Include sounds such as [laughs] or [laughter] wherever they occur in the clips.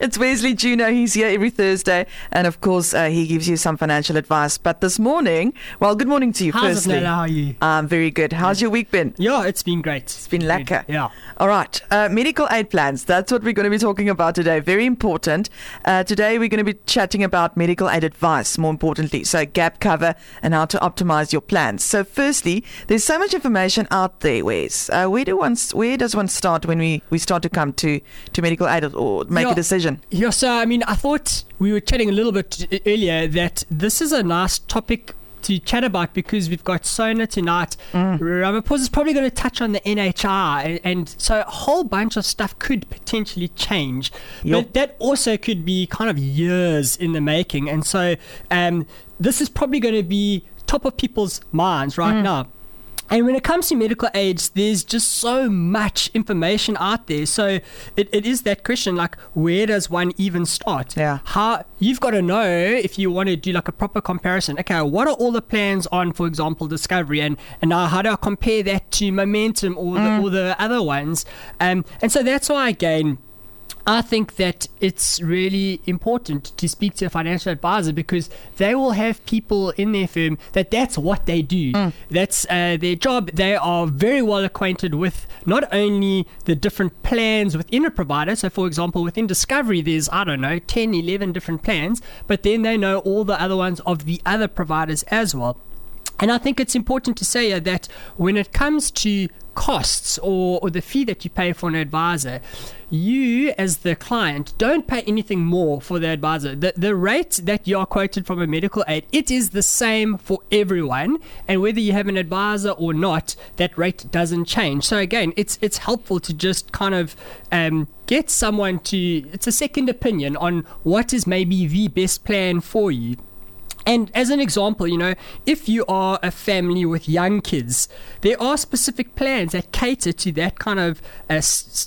It's Wesley Junor. He's here every Thursday. And of course, uh, he gives you some financial advice. But this morning, well, good morning to you, How's firstly. it? How are you? I'm very good. How's your week been? Yeah, it's been great. It's been lekker. Yeah. All right. Uh, medical aid plans. That's what we're going to be talking about today. Very important. Uh, today, we're going to be chatting about medical aid advice, more importantly. So, gap cover and how to optimize your plans. So, firstly, there's so much information out there, Wes. Uh, where, do one, where does one start when we, we start to come to, to medical aid or make Yeah. a decision? Yeah, so I mean, I thought we were chatting a little bit earlier that this is a nice topic to chat about because we've got Sona tonight. Mm. Ramaphosa is probably going to touch on the NHI, and, and so a whole bunch of stuff could potentially change. Yup. But that also could be kind of years in the making, and so um, this is probably going to be top of people's minds right Mm. now. And when it comes to medical aids, there's just so much information out there. So it, it is that question like, where does one even start? Yeah. How you've got to know if you want to do like a proper comparison. Okay, what are all the plans on, for example, Discovery, and and now how do I compare that to Momentum or the, or the other ones? Um, and so that's why again. I think that it's really important to speak to a financial advisor because they will have people in their firm that that's what they do. That's uh, their job. They are very well acquainted with not only the different plans within a provider. So, for example, within Discovery, there's, I don't know, 10, 11 different plans, but then they know all the other ones of the other providers as well. And I think it's important to say uh, that when it comes to costs or, or the fee that you pay for an advisor, you as the client don't pay anything more for the advisor. The, the rate that you are quoted from a medical aid, it is the same for everyone. And whether you have an advisor or not, that rate doesn't change. So again, it's it's helpful to just kind of um, get someone to, it's a second opinion on what is maybe the best plan for you. And as an example, you know, if you are a family with young kids, there are specific plans that cater to that kind of uh,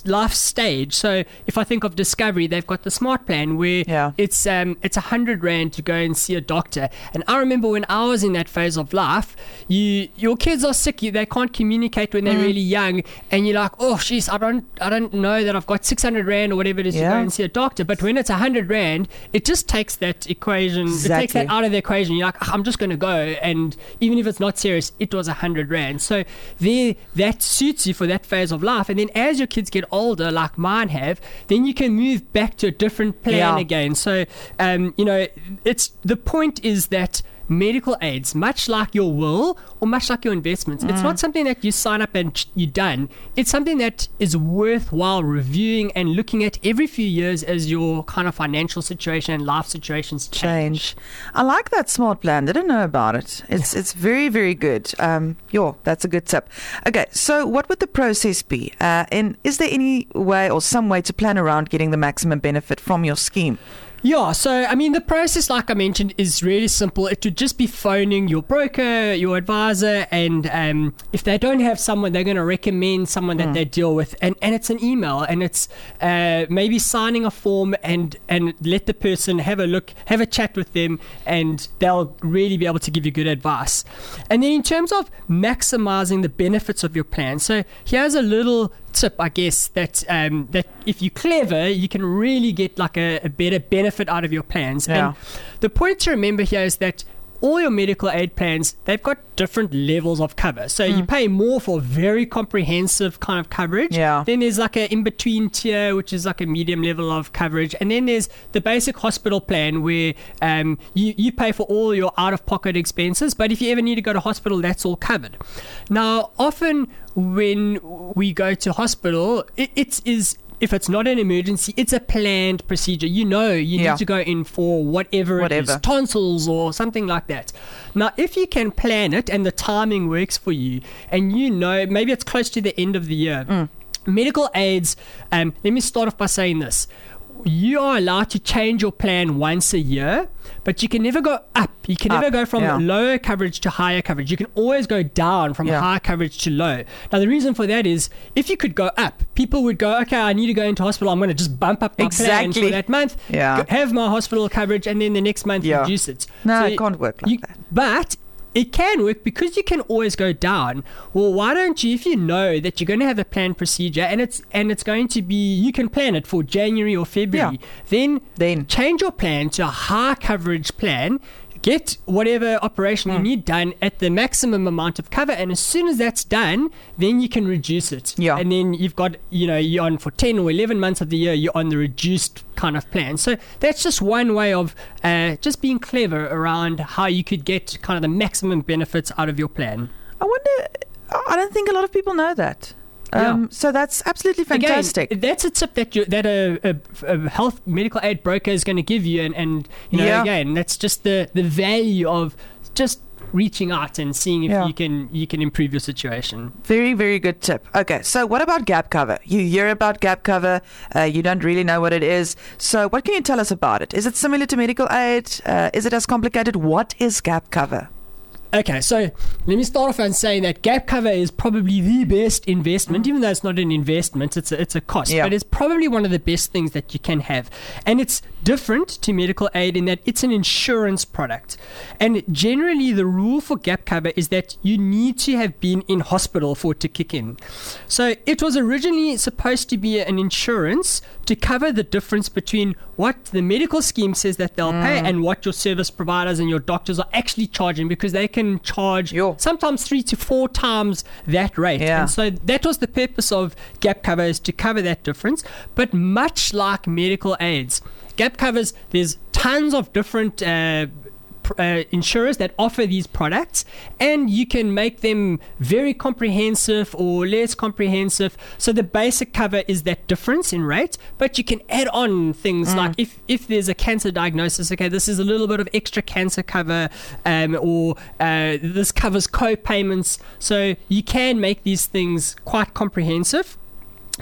life stage. So if I think of Discovery, they've got the smart plan where Yeah. it's um it's a hundred rand to go and see a doctor. And I remember when I was in that phase of life, you your kids are sick, you, they can't communicate when they're Mm. really young, and you're like, oh, jeez, I don't I don't know that I've got six hundred rand or whatever it is to Yeah. go and see a doctor. But when it's a hundred rand, it just takes that equation, it takes that out of the equation. You're like, "Ah, I'm just going to go, and even if it's not serious, it was a hundred rand. So there, that suits you for that phase of life. And then as your kids get older, like mine have, then you can move back to a different plan Yeah. again. So, um, you know, it's the point is that medical aids, much like your will or much like your investments, it's not something that you sign up and you're done. It's something that is worthwhile reviewing and looking at every few years as your kind of financial situation and life situations change. change. I like that smart plan. I didn't know about it. It's it's very very good. Um, yo, that's a good tip. Okay, so what would the process be? Uh, and is there any way or some way to plan around getting the maximum benefit from your scheme? Yeah, so I mean, the process, like I mentioned, is really simple. It would just be phoning your broker, your advisor, and um, if they don't have someone, they're going to recommend someone that they deal with, and, and it's an email, and it's uh, maybe signing a form and and let the person have a look, have a chat with them, and they'll really be able to give you good advice. And then in terms of maximizing the benefits of your plan, so here's a little tip, I guess that um, that if you're clever, you can really get like a, a better benefit out of your plans. Yeah. And the point to remember here is that all your medical aid plans they've got different levels of cover. So you pay more for very comprehensive kind of coverage. Yeah. Then there's like an in between tier, which is like a medium level of coverage, and then there's the basic hospital plan where um, you you pay for all your out of pocket expenses, but if you ever need to go to hospital, that's all covered. Now, often when we go to hospital, it, it is if it's not an emergency, it's a planned procedure. You know, you Yeah. need to go in for whatever, it Whatever. is, tonsils or something like that. Now, if you can plan it and the timing works for you, and you know maybe it's close to the end of the year, Mm. medical aids. Um, let me start off by saying this. You are allowed to change your plan once a year, but you can never go up. You can never go from yeah. lower coverage to higher coverage. You can always go down from Yeah. high coverage to low. Now, the reason for that is if you could go up, people would go, okay, I need to go into hospital. I'm going to just bump up my plan for that month, Yeah. have my hospital coverage, and then the next month Yeah. reduce it. No, So it can't work like you- that. But it can work because you can always go down. Well, why don't you, if you know that you're going to have a planned procedure and it's and it's going to be, you can plan it for January or February, Yeah. then Then. change your plan to a high coverage plan. Get whatever operation Hmm. you need done at the maximum amount of cover, and as soon as that's done, then you can reduce it. Yeah. And then you've got, you know, you're on for 10 or 11 months of the year, you're on the reduced kind of plan. So that's just one way of uh, just being clever around how you could get kind of the maximum benefits out of your plan. I wonder. I don't think a lot of people know that. Um, So that's absolutely fantastic. Again, that's a tip that you, that a, a, a health medical aid broker is going to give you, and, and you know, Yeah. again, that's just the, the value of just reaching out and seeing if Yeah. you can you can improve your situation. Very, very good tip. Okay, so what about gap cover? You hear about gap cover, uh, you don't really know what it is. So, what can you tell us about it? Is it similar to medical aid? Uh, is it as complicated? What is gap cover? Okay, so let me start off on saying that gap cover is probably the best investment, even though it's not an investment, it's a, it's a cost. Yeah. But it's probably one of the best things that you can have. And it's different to medical aid in that it's an insurance product. And generally, the rule for gap cover is that you need to have been in hospital for it to kick in. So it was originally supposed to be an insurance to cover the difference between what the medical scheme says that they'll pay mm. and what your service providers and your doctors are actually charging because they can charge Yo. sometimes three to four times that rate. Yeah. And so that was the purpose of gap cover is to cover that difference. But much like medical aids, gap covers, there's tons of different uh, uh, insurers that offer these products, and you can make them very comprehensive or less comprehensive. So the basic cover is that difference in rate, but you can add on things like if if there's a cancer diagnosis, okay, this is a little bit of extra cancer cover, um, or uh, this covers co-payments. So you can make these things quite comprehensive.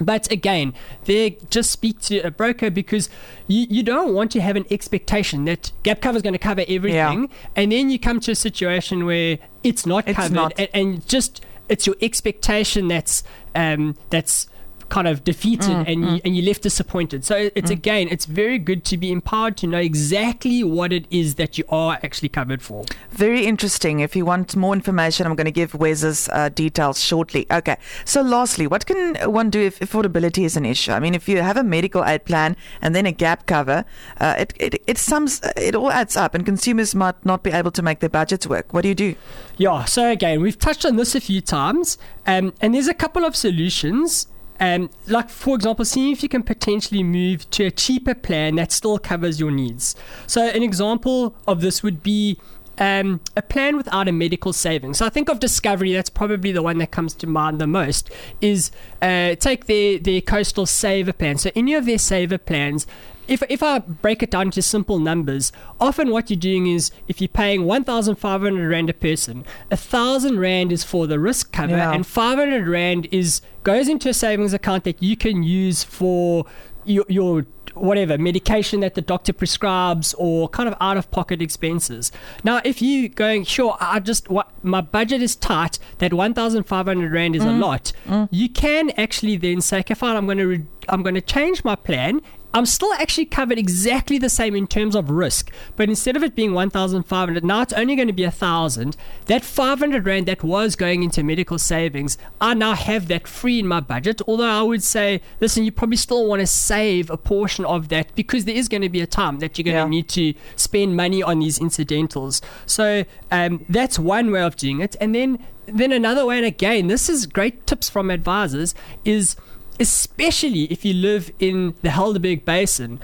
But again, they just speak to a broker because you, you don't want to have an expectation that gap cover is going to cover everything, and then you come to a situation where it's not It's covered, not. And, and just it's your expectation that's um, that's kind of defeated Mm, and you and you're left disappointed. So it's again, it's very good to be empowered to know exactly what it is that you are actually covered for. Very interesting. If you want more information, I'm going to give Wes's uh, details shortly. Okay. So, lastly, what can one do if affordability is an issue? I mean, if you have a medical aid plan and then a gap cover, uh, it, it it sums it all adds up, and consumers might not be able to make their budgets work. What do you do? Yeah, so again, we've touched on this a few times, um, and there's a couple of solutions. Um, like, for example, seeing if you can potentially move to a cheaper plan that still covers your needs. So, an example of this would be um, a plan without a medical savings. So, I think of Discovery, that's probably the one that comes to mind the most, is uh, take their, their coastal saver plan. So, any of their saver plans, if, if I break it down into simple numbers, often what you're doing is if you're paying 1,500 Rand a person, a thousand Rand is for the risk cover, Yeah. and 500 Rand is goes into a savings account that you can use for your, your whatever medication that the doctor prescribes or kind of out of pocket expenses. Now, if you going, sure, I just what my budget is tight, that 1,500 Rand is a mm. lot, mm. you can actually then say, okay, fine, I'm going to re- I'm going to change my plan I'm still actually covered exactly the same in terms of risk, but instead of it being 1,500, now it's only going to be a thousand. That 500 rand that was going into medical savings, I now have that free in my budget. Although I would say, listen, you probably still want to save a portion of that because there is going to be a time that you're going Yeah. to need to spend money on these incidentals. So um, that's one way of doing it, and then then another way, and again, this is great tips from advisors, is especially if you live in the Helderberg Basin.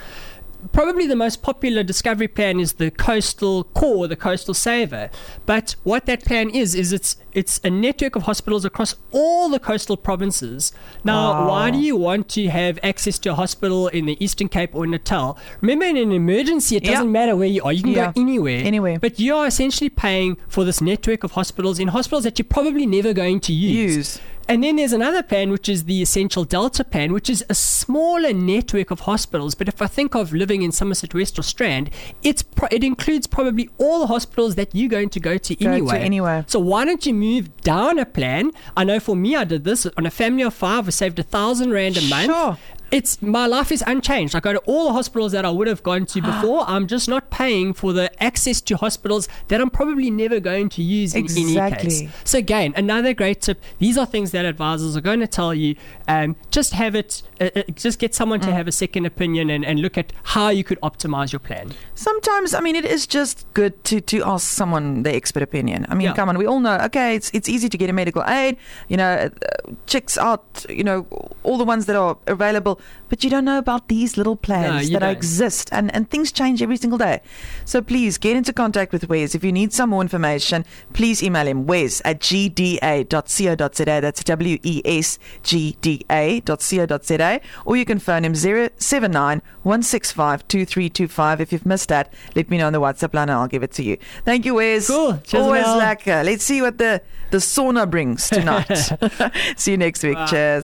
Probably the most popular discovery plan is the coastal core, the coastal saver. But what that plan is is it's it's a network of hospitals across all the coastal provinces. Now, why do you want to have access to a hospital in the Eastern Cape or Natal? Remember, in an emergency, it doesn't matter where you are; you can Yeah. go anywhere. Anywhere. But you are essentially paying for this network of hospitals in hospitals that you're probably never going to use. Use. And then there's another plan, which is the Essential Delta plan, which is a smaller network of hospitals. But if I think of living in Somerset West or Strand, it's pro- it includes probably all the hospitals that you're going to go to Go to anyway. anyway. So why don't you move down a plan? I know for me, I did this on a family of five. I saved a thousand rand a month. Sure. It's my life is unchanged. I go to all the hospitals that I would have gone to before. I'm just not paying for the access to hospitals that I'm probably never going to use in any case. So again, another great tip. These are things that advisors are going to tell you. Um, just have it. Uh, uh, just get someone Mm. to have a second opinion and, and look at how you could optimize your plan. Sometimes, I mean, it is just good to, to ask someone the expert opinion. I mean, Yeah. come on, we all know. Okay, it's it's easy to get a medical aid. You know, uh, checks out. You know, all the ones that are available, but you don't know about these little plans you that exist, and and things change every single day. So please get into contact with Wes if you need some more information. Please email him Wes at gda.co.za. That's W E S G D A.co.za, or you can phone him 079 165 2325. If you've missed that, let me know on the WhatsApp line and I'll give it to you. Thank you, Wes. Cool. Cheers, Always lekker. Let's see what the, the Sona brings tonight. [laughs] [laughs] see you next week. Bye. Cheers.